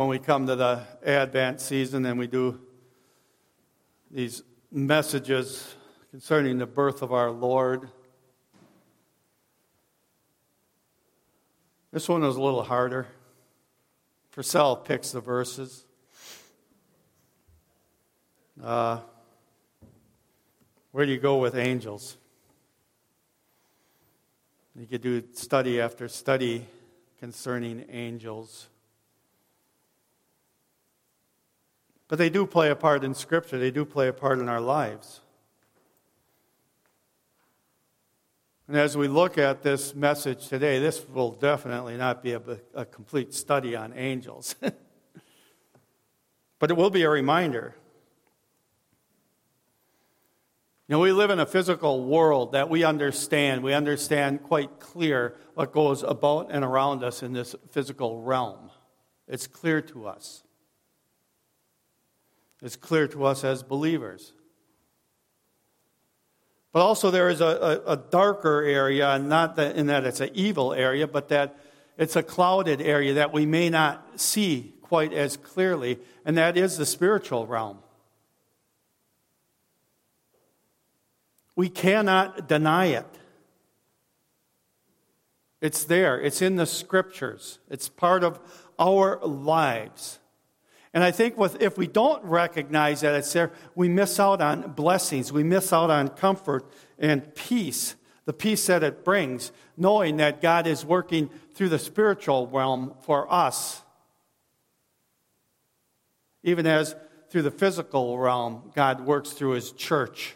when we come to the Advent season and we do these messages concerning the birth of our Lord. This one was a little harder. Purcell picks the verses. Uh, where do you go with angels? You could do study after study concerning angels. But they do play a part in Scripture, they do play a part in our lives. And as we look at this message today, this will definitely not be a, a complete study on angels. but it will be a reminder. You know, we live in a physical world that we understand. We understand quite clear what goes about and around us in this physical realm. It's clear to us. It's clear to us as believers. But also, there is a, a, a darker area, not that, in that it's an evil area, but that it's a clouded area that we may not see quite as clearly, and that is the spiritual realm. We cannot deny it. It's there, it's in the scriptures, it's part of our lives. And I think with, if we don't recognize that it's there, we miss out on blessings. We miss out on comfort and peace, the peace that it brings, knowing that God is working through the spiritual realm for us. Even as through the physical realm, God works through his church.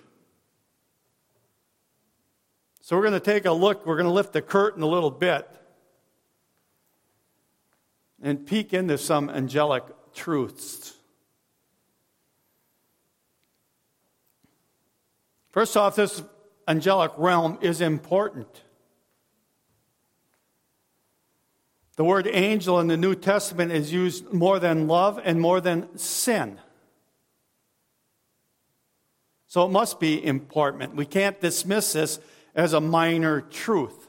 So we're going to take a look, we're going to lift the curtain a little bit and peek into some angelic truths. First off, this angelic realm is important. The word angel in the New Testament is used more than love and more than sin. So it must be important. We can't dismiss this as a minor truth.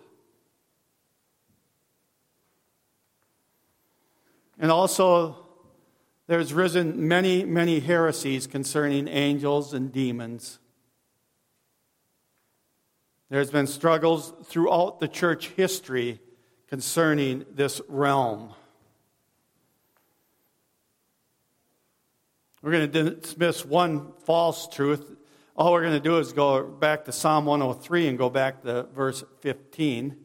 And also, there's risen many, many heresies concerning angels and demons. There's been struggles throughout the church history concerning this realm. We're going to dismiss one false truth. All we're going to do is go back to Psalm 103 and go back to verse 15.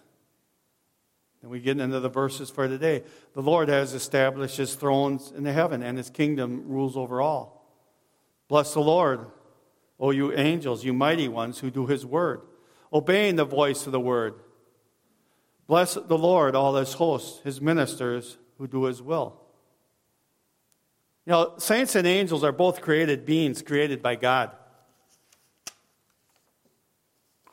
And we get into the verses for today. The Lord has established his thrones in the heaven, and his kingdom rules over all. Bless the Lord, O you angels, you mighty ones who do his word, obeying the voice of the word. Bless the Lord, all his hosts, his ministers who do his will. You know, saints and angels are both created beings created by God.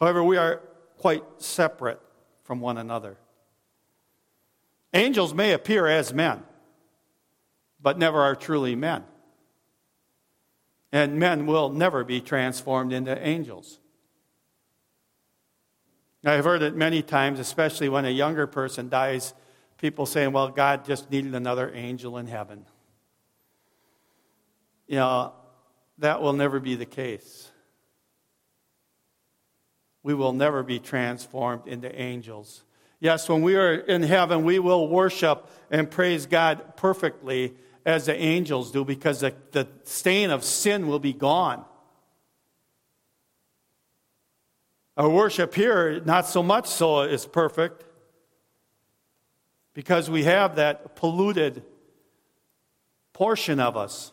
However, we are quite separate from one another. Angels may appear as men, but never are truly men. And men will never be transformed into angels. I've heard it many times, especially when a younger person dies, people saying, well, God just needed another angel in heaven. You know, that will never be the case. We will never be transformed into angels. Yes, when we are in heaven, we will worship and praise God perfectly as the angels do because the, the stain of sin will be gone. Our worship here, not so much so, is perfect because we have that polluted portion of us.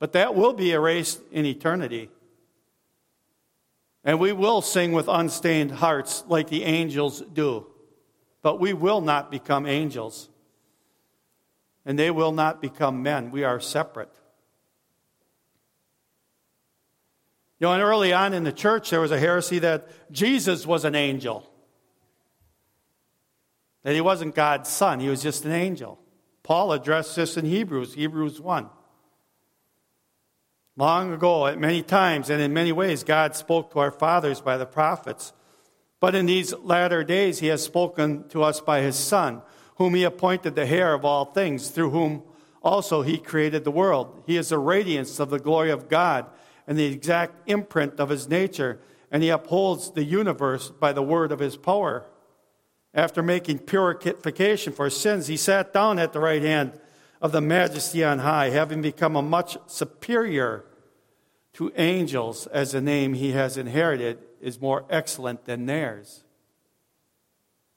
But that will be erased in eternity. And we will sing with unstained hearts like the angels do. But we will not become angels. And they will not become men. We are separate. You know, and early on in the church, there was a heresy that Jesus was an angel, that he wasn't God's son, he was just an angel. Paul addressed this in Hebrews, Hebrews 1. Long ago, at many times and in many ways, God spoke to our fathers by the prophets. But in these latter days, he has spoken to us by his Son, whom he appointed the heir of all things, through whom also he created the world. He is the radiance of the glory of God and the exact imprint of his nature, and he upholds the universe by the word of his power. After making purification for sins, he sat down at the right hand of the majesty on high, having become a much superior to angels, as the name he has inherited is more excellent than theirs.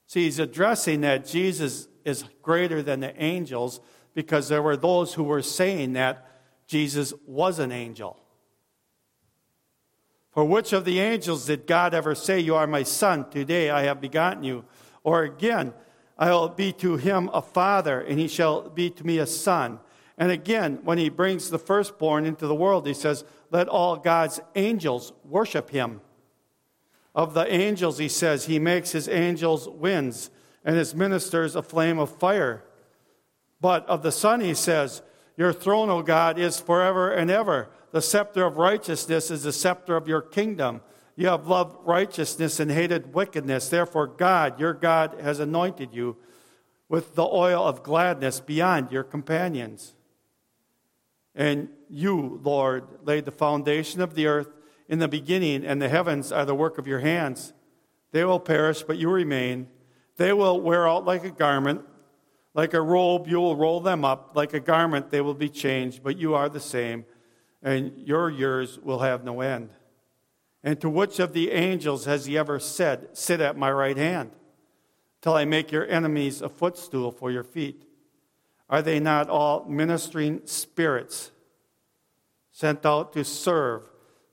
See, he's addressing that Jesus is greater than the angels because there were those who were saying that Jesus was an angel. For which of the angels did God ever say, You are my son, today I have begotten you? Or again, I will be to him a father, and he shall be to me a son. And again, when he brings the firstborn into the world, he says, Let all God's angels worship him. Of the angels, he says, He makes his angels winds and his ministers a flame of fire. But of the Son, he says, Your throne, O God, is forever and ever. The scepter of righteousness is the scepter of your kingdom. You have loved righteousness and hated wickedness. Therefore, God, your God, has anointed you with the oil of gladness beyond your companions. And you, Lord, laid the foundation of the earth in the beginning, and the heavens are the work of your hands. They will perish, but you remain. They will wear out like a garment. Like a robe, you will roll them up. Like a garment, they will be changed, but you are the same, and your years will have no end. And to which of the angels has he ever said, Sit at my right hand, till I make your enemies a footstool for your feet? Are they not all ministering spirits sent out to serve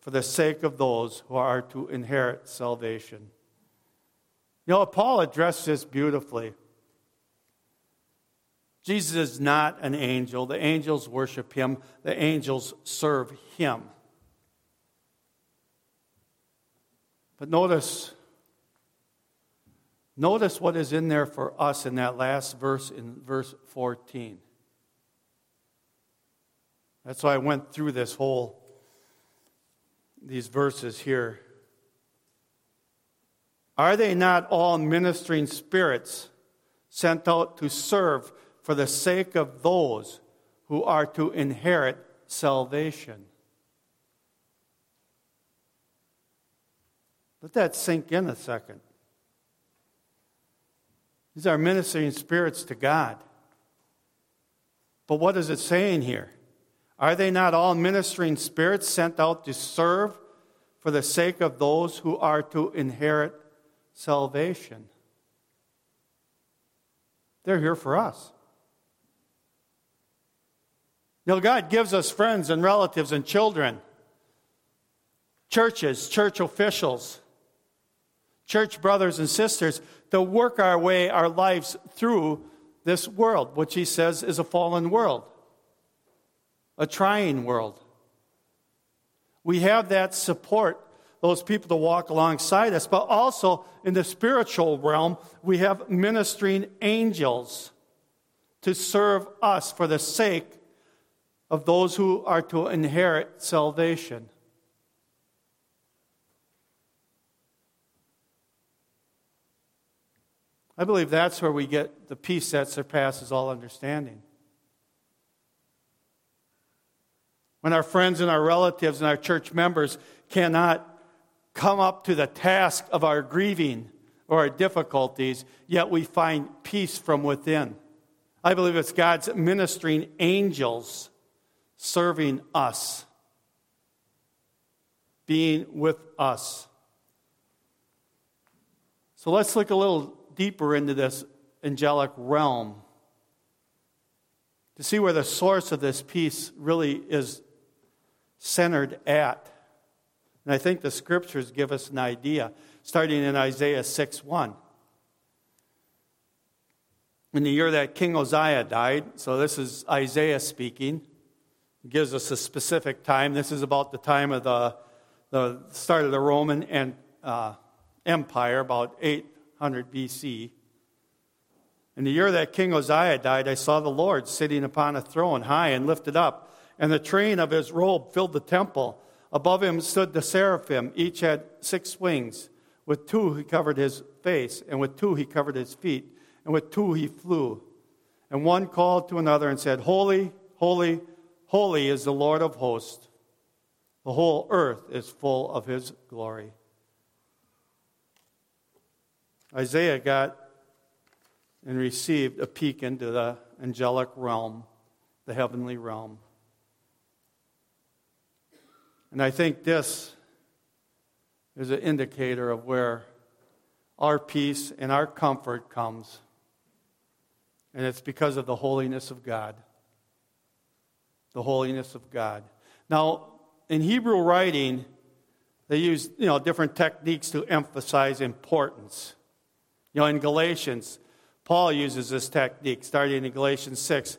for the sake of those who are to inherit salvation? You know, Paul addressed this beautifully. Jesus is not an angel. The angels worship him, the angels serve him. But notice, notice what is in there for us in that last verse, in verse 14. That's why I went through this whole, these verses here. Are they not all ministering spirits sent out to serve for the sake of those who are to inherit salvation? Let that sink in a second. These are ministering spirits to God. But what is it saying here? Are they not all ministering spirits sent out to serve for the sake of those who are to inherit salvation? They're here for us. You know, God gives us friends and relatives and children, churches, church officials church brothers and sisters, to work our way, our lives through this world, which he says is a fallen world, a trying world. We have that support, those people to walk alongside us, but also in the spiritual realm, we have ministering angels to serve us for the sake of those who are to inherit salvation. I believe that's where we get the peace that surpasses all understanding. When our friends and our relatives and our church members cannot come up to the task of our grieving or our difficulties, yet we find peace from within. I believe it's God's ministering angels serving us, being with us. So let's look a little deeper into this angelic realm to see where the source of this peace really is centered at. And I think the scriptures give us an idea, starting in Isaiah 6 1. In the year that King Uzziah died, so this is Isaiah speaking, gives us a specific time. This is about the time of the, the start of the Roman and, uh, Empire, about 800 BC. In the year that King Uzziah died, I saw the Lord sitting upon a throne, high and lifted up, and the train of his robe filled the temple. Above him stood the seraphim. Each had six wings. With two he covered his face, and with two he covered his feet, and with two he flew. And one called to another and said, Holy, holy, holy is the Lord of hosts. The whole earth is full of his glory. Isaiah got and received a peek into the angelic realm, the heavenly realm. And I think this is an indicator of where our peace and our comfort comes. And it's because of the holiness of God. The holiness of God. Now, in Hebrew writing, they use you know, different techniques to emphasize importance. You know, in Galatians, Paul uses this technique, starting in Galatians 6.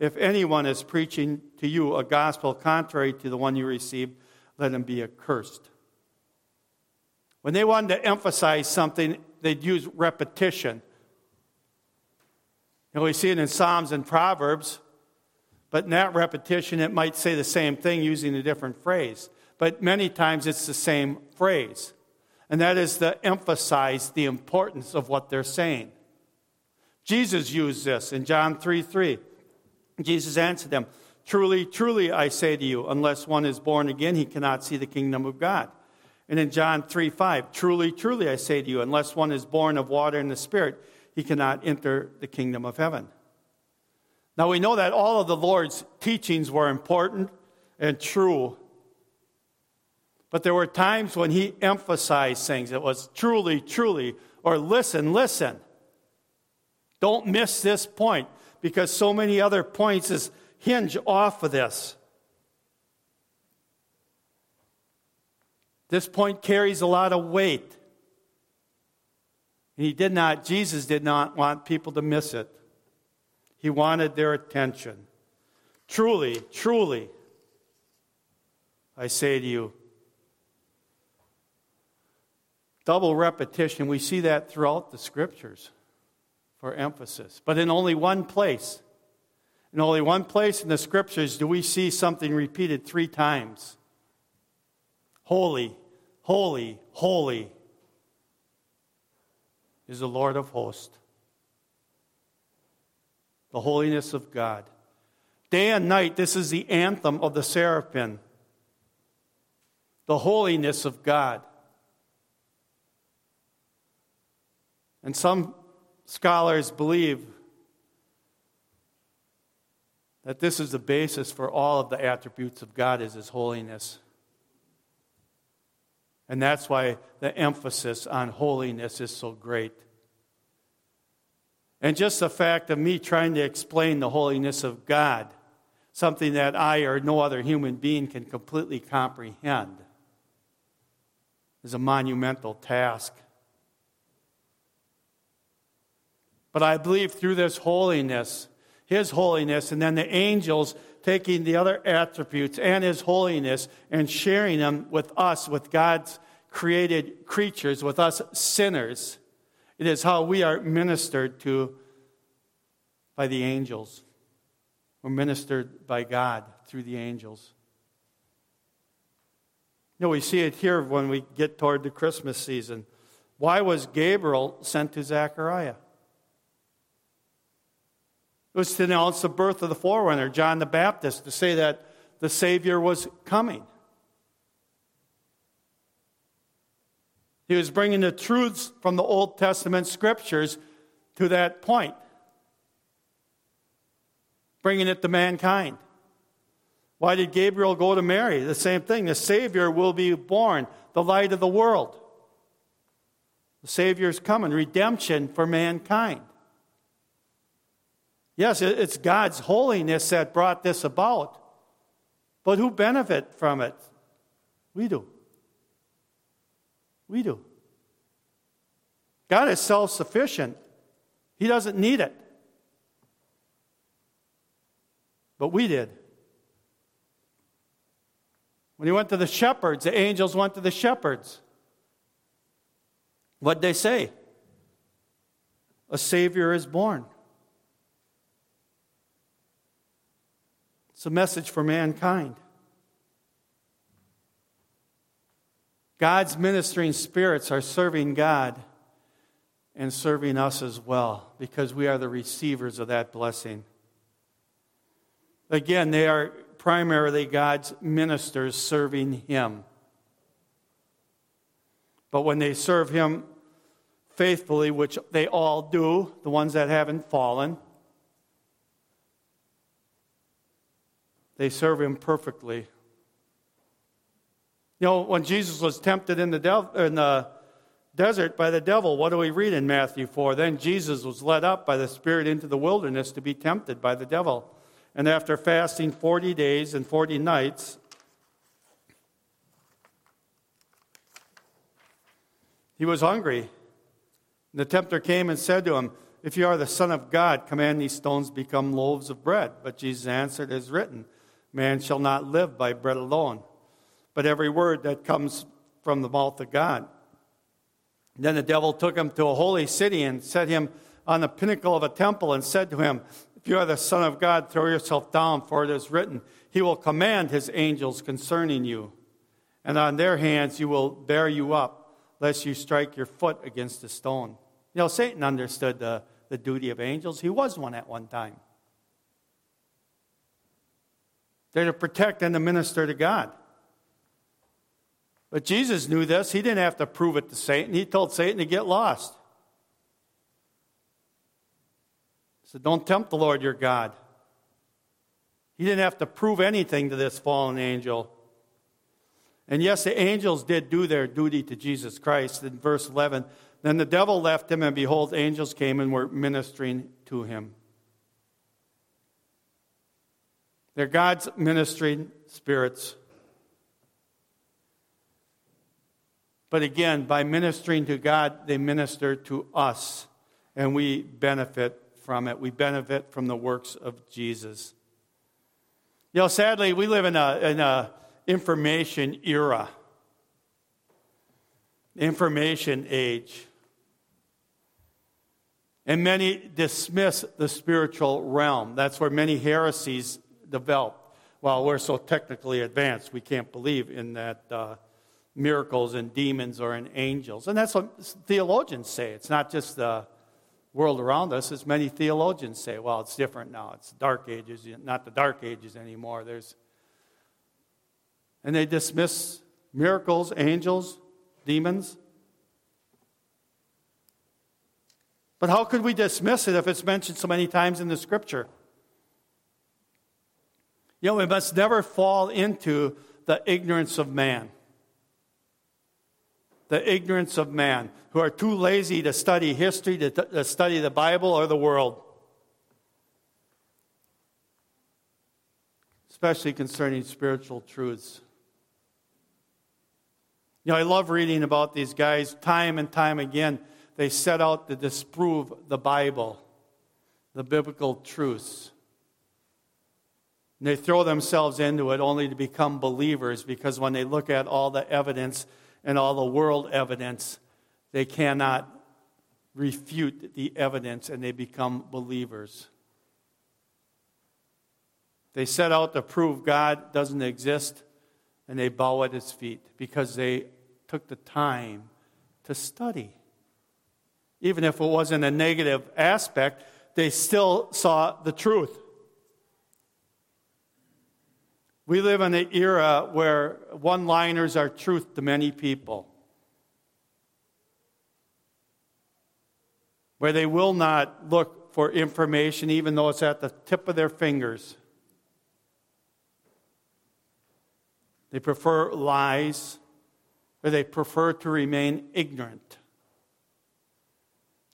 if anyone is preaching to you a gospel contrary to the one you received, let him be accursed. When they wanted to emphasize something, they'd use repetition. And we see it in Psalms and Proverbs, but in that repetition, it might say the same thing using a different phrase. But many times it's the same phrase. And that is to emphasize the importance of what they're saying. Jesus used this in John 3 3. Jesus answered them, Truly, truly, I say to you, unless one is born again, he cannot see the kingdom of God. And in John 3 5, Truly, truly, I say to you, unless one is born of water and the Spirit, he cannot enter the kingdom of heaven. Now we know that all of the Lord's teachings were important and true. But there were times when he emphasized things. It was truly, truly, or listen, listen. Don't miss this point because so many other points is hinge off of this. This point carries a lot of weight. And he did not, Jesus did not want people to miss it. He wanted their attention. Truly, truly, I say to you, double repetition, we see that throughout the scriptures for emphasis, but in only one place. In only one place in the scriptures do we see something repeated three times Holy, holy, holy is the Lord of hosts. The holiness of God. Day and night, this is the anthem of the seraphim. The holiness of God. And some scholars believe that this is the basis for all of the attributes of God is his holiness. And that's why the emphasis on holiness is so great. And just the fact of me trying to explain the holiness of God, something that I or no other human being can completely comprehend, is a monumental task. But I believe through this holiness, His holiness, and then the angels taking the other attributes and His holiness and sharing them with us, with God's created creatures, with us sinners. It is how we are ministered to by the angels. We're ministered by God through the angels. You know, we see it here when we get toward the Christmas season. Why was Gabriel sent to Zechariah? Was to announce the birth of the forerunner, John the Baptist, to say that the Savior was coming. He was bringing the truths from the Old Testament scriptures to that point, bringing it to mankind. Why did Gabriel go to Mary? The same thing. The Savior will be born, the light of the world. The Savior is coming, redemption for mankind. Yes, it's God's holiness that brought this about. But who benefit from it? We do. We do. God is self sufficient, He doesn't need it. But we did. When he went to the shepherds, the angels went to the shepherds. What'd they say? A Savior is born. It's a message for mankind. God's ministering spirits are serving God and serving us as well because we are the receivers of that blessing. Again, they are primarily God's ministers serving Him. But when they serve Him faithfully, which they all do, the ones that haven't fallen, they serve Him perfectly. You know, when Jesus was tempted in the, in the desert by the devil, what do we read in Matthew 4? Then Jesus was led up by the Spirit into the wilderness to be tempted by the devil. And after fasting 40 days and 40 nights, he was hungry. And The tempter came and said to him, If you are the Son of God, command these stones become loaves of bread. But Jesus answered, As written, Man shall not live by bread alone, but every word that comes from the mouth of God. Then the devil took him to a holy city and set him on the pinnacle of a temple and said to him, if you are the Son of God, throw yourself down, for it is written, He will command His angels concerning you, and on their hands you will bear you up, lest you strike your foot against a stone. You know, Satan understood the, the duty of angels. He was one at one time. They're to protect and to minister to God. But Jesus knew this. He didn't have to prove it to Satan. He told Satan to get lost. He said, Don't tempt the Lord your God. He didn't have to prove anything to this fallen angel. And yes, the angels did do their duty to Jesus Christ. In verse 11, then the devil left him, and behold, angels came and were ministering to him. They're God's ministering spirits. But again, by ministering to God, they minister to us, and we benefit from it. We benefit from the works of Jesus. You know, sadly, we live in a, in a information era, information age. And many dismiss the spiritual realm. That's where many heresies develop. While we're so technically advanced, we can't believe in that uh, miracles and demons or in angels. And that's what theologians say. It's not just the world around us, as many theologians say, well, it's different now. It's dark ages, not the dark ages anymore. There's, and they dismiss miracles, angels, demons. But how could we dismiss it if it's mentioned so many times in the scripture? You know, we must never fall into the ignorance of man the ignorance of man, who are too lazy to study history, to, to study the Bible or the world. Especially concerning spiritual truths. You know, I love reading about these guys time and time again. They set out to disprove the Bible, the biblical truths. And they throw themselves into it only to become believers because when they look at all the evidence, and all the world evidence, they cannot refute the evidence and they become believers. They set out to prove God doesn't exist and they bow at his feet because they took the time to study. Even if it wasn't a negative aspect, they still saw the truth. We live in an era where one liners are truth to many people, where they will not look for information even though it's at the tip of their fingers. They prefer lies, or they prefer to remain ignorant.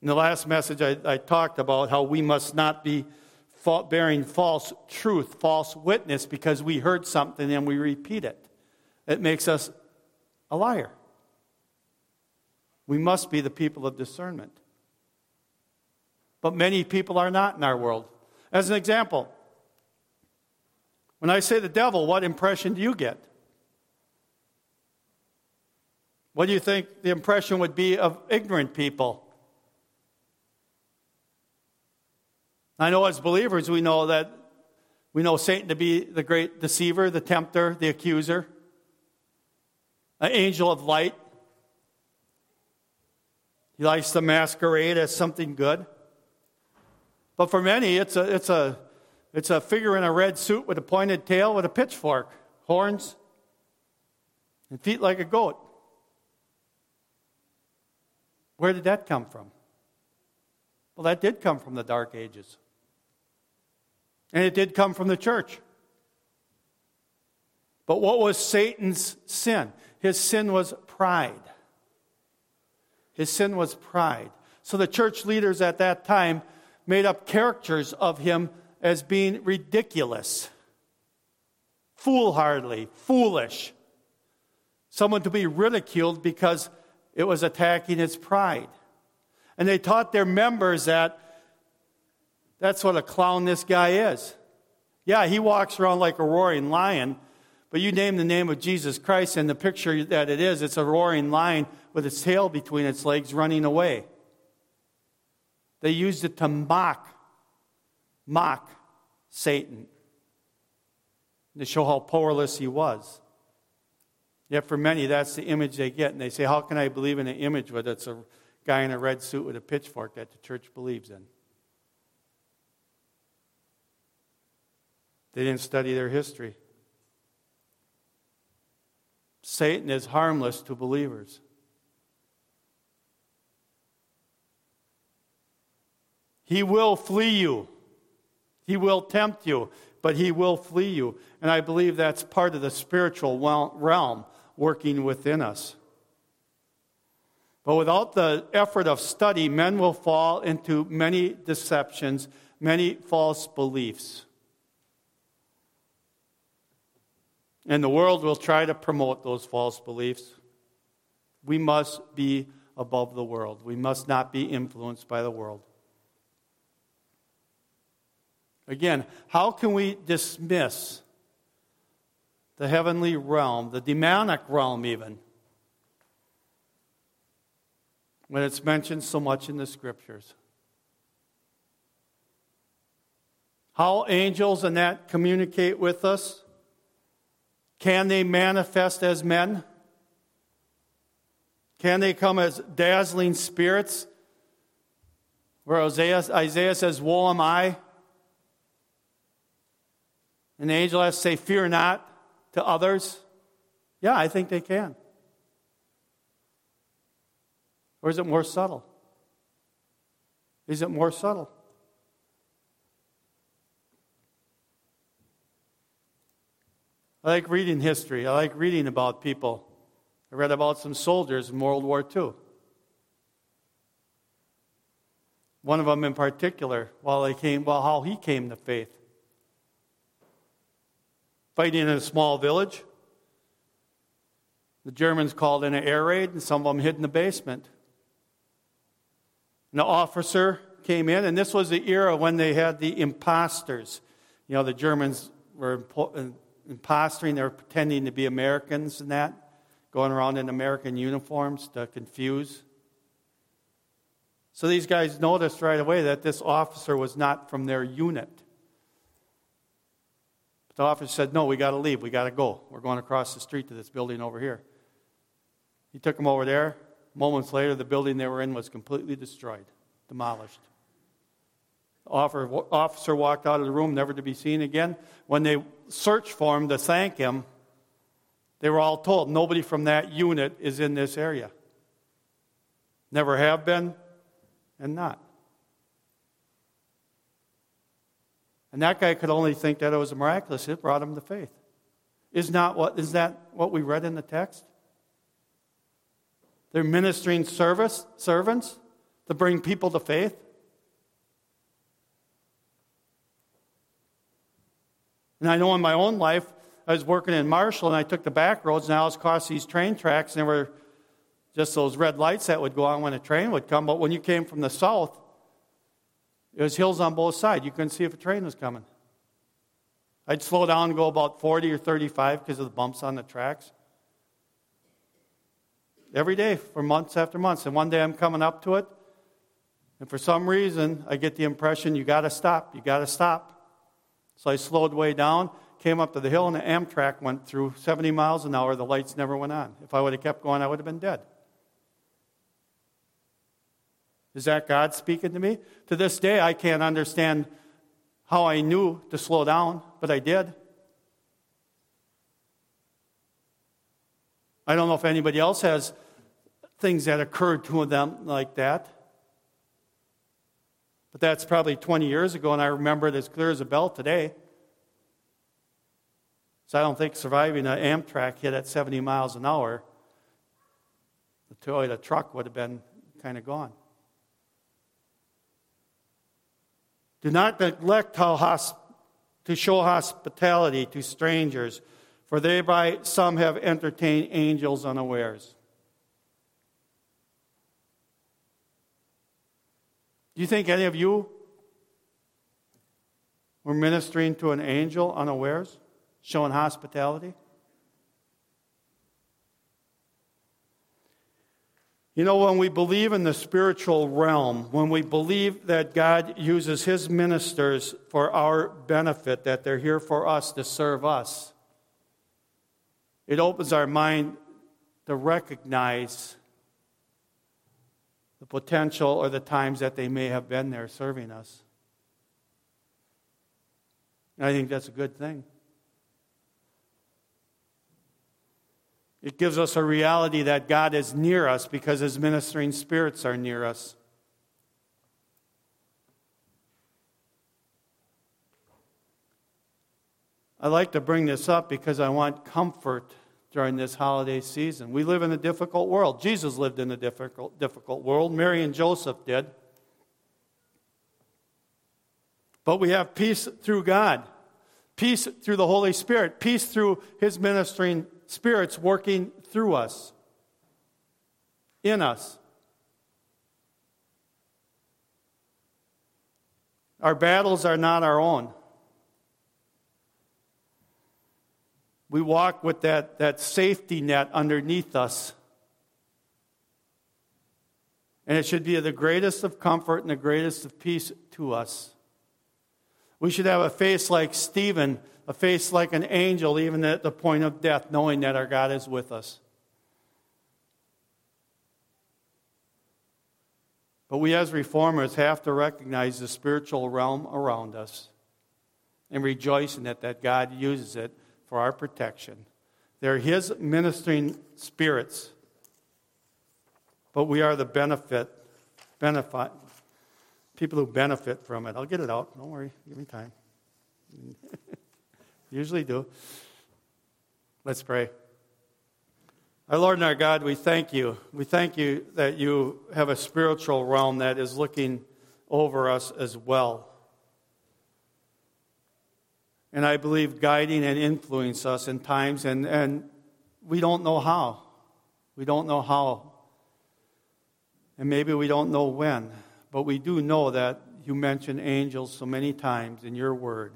In the last message, I, I talked about how we must not be bearing false truth, false witness, because we heard something and we repeat it. It makes us a liar. We must be the people of discernment. But many people are not in our world. As an example, when I say the devil, what impression do you get? What do you think the impression would be of ignorant people? I know as believers, we know that we know Satan to be the great deceiver, the tempter, the accuser, an angel of light. He likes to masquerade as something good. But for many, it's a, it's a, it's a figure in a red suit with a pointed tail with a pitchfork, horns, and feet like a goat. Where did that come from? Well, that did come from the Dark Ages. And it did come from the church. But what was Satan's sin? His sin was pride. His sin was pride. So the church leaders at that time made up characters of him as being ridiculous, foolhardy, foolish, someone to be ridiculed because it was attacking his pride. And they taught their members that that's what a clown this guy is. Yeah, he walks around like a roaring lion, but you name the name of Jesus Christ, and the picture that it is, it's a roaring lion with its tail between its legs running away. They used it to mock, mock Satan, to show how powerless he was. Yet for many, that's the image they get, and they say, How can I believe in an image where it's a guy in a red suit with a pitchfork that the church believes in? They didn't study their history. Satan is harmless to believers. He will flee you. He will tempt you, but he will flee you. And I believe that's part of the spiritual realm working within us. But without the effort of study, men will fall into many deceptions, many false beliefs. And the world will try to promote those false beliefs. We must be above the world. We must not be influenced by the world. Again, how can we dismiss the heavenly realm, the demonic realm, even, when it's mentioned so much in the scriptures? How angels and that communicate with us? Can they manifest as men? Can they come as dazzling spirits? Where Isaiah, Isaiah says, Woe am I. And the angel has to say, Fear not to others. Yeah, I think they can. Or is it more subtle? Is it more subtle? I like reading history. I like reading about people. I read about some soldiers in World War II. One of them in particular, while they came, well, how he came to faith. Fighting in a small village. The Germans called in an air raid, and some of them hid in the basement. And the officer came in, and this was the era when they had the imposters. You know, the Germans were uh, impostoring, they were pretending to be Americans and that, going around in American uniforms to confuse. So these guys noticed right away that this officer was not from their unit. But the officer said, No, we got to leave. We got to go. We're going across the street to this building over here. He took them over there. Moments later, the building they were in was completely destroyed, demolished. Officer walked out of the room, never to be seen again. When they searched for him to thank him, they were all told nobody from that unit is in this area. Never have been and not. And that guy could only think that it was miraculous. It brought him to faith. Is not what is that what we read in the text? They're ministering service servants to bring people to faith? And I know in my own life, I was working in Marshall and I took the back roads and I was across these train tracks and there were just those red lights that would go on when a train would come. But when you came from the south, it was hills on both sides. You couldn't see if a train was coming. I'd slow down and go about 40 or 35 because of the bumps on the tracks. Every day for months after months. And one day I'm coming up to it, and for some reason I get the impression you got to stop, you got to stop. So I slowed way down, came up to the hill, and the Amtrak went through 70 miles an hour. The lights never went on. If I would have kept going, I would have been dead. Is that God speaking to me? To this day, I can't understand how I knew to slow down, but I did. I don't know if anybody else has things that occurred to them like that. But that's probably 20 years ago, and I remember it as clear as a bell today. So I don't think surviving an Amtrak hit at 70 miles an hour, the Toyota truck would have been kind of gone. Do not neglect hosp- to show hospitality to strangers, for thereby some have entertained angels unawares. Do you think any of you were ministering to an angel unawares, showing hospitality? You know, when we believe in the spiritual realm, when we believe that God uses his ministers for our benefit, that they're here for us to serve us, it opens our mind to recognize the potential or the times that they may have been there serving us. And I think that's a good thing. It gives us a reality that God is near us because his ministering spirits are near us. I like to bring this up because I want comfort during this holiday season. We live in a difficult world. Jesus lived in a difficult, difficult world. Mary and Joseph did. But we have peace through God, peace through the Holy Spirit, peace through His ministering spirits working through us, in us. Our battles are not our own. We walk with that, that safety net underneath us. And it should be the greatest of comfort and the greatest of peace to us. We should have a face like Stephen, a face like an angel, even at the point of death, knowing that our God is with us. But we as reformers have to recognize the spiritual realm around us and rejoice in it that God uses it for our protection. They're His ministering spirits, but we are the benefit, benefit, people who benefit from it. I'll get it out. Don't worry. Give me time. Usually do. Let's pray. Our Lord and our God, we thank you. We thank you that you have a spiritual realm that is looking over us as well and I believe guiding and influence us in times, and, and we don't know how. We don't know how. And maybe we don't know when, but we do know that you mention angels so many times in your word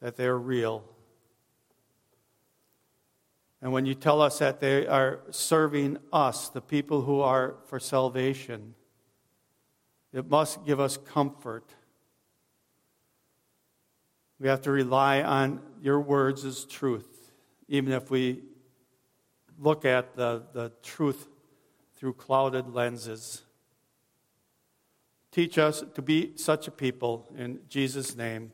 that they're real. And when you tell us that they are serving us, the people who are for salvation, it must give us comfort we have to rely on your words as truth, even if we look at the, the truth through clouded lenses. Teach us to be such a people in Jesus' name.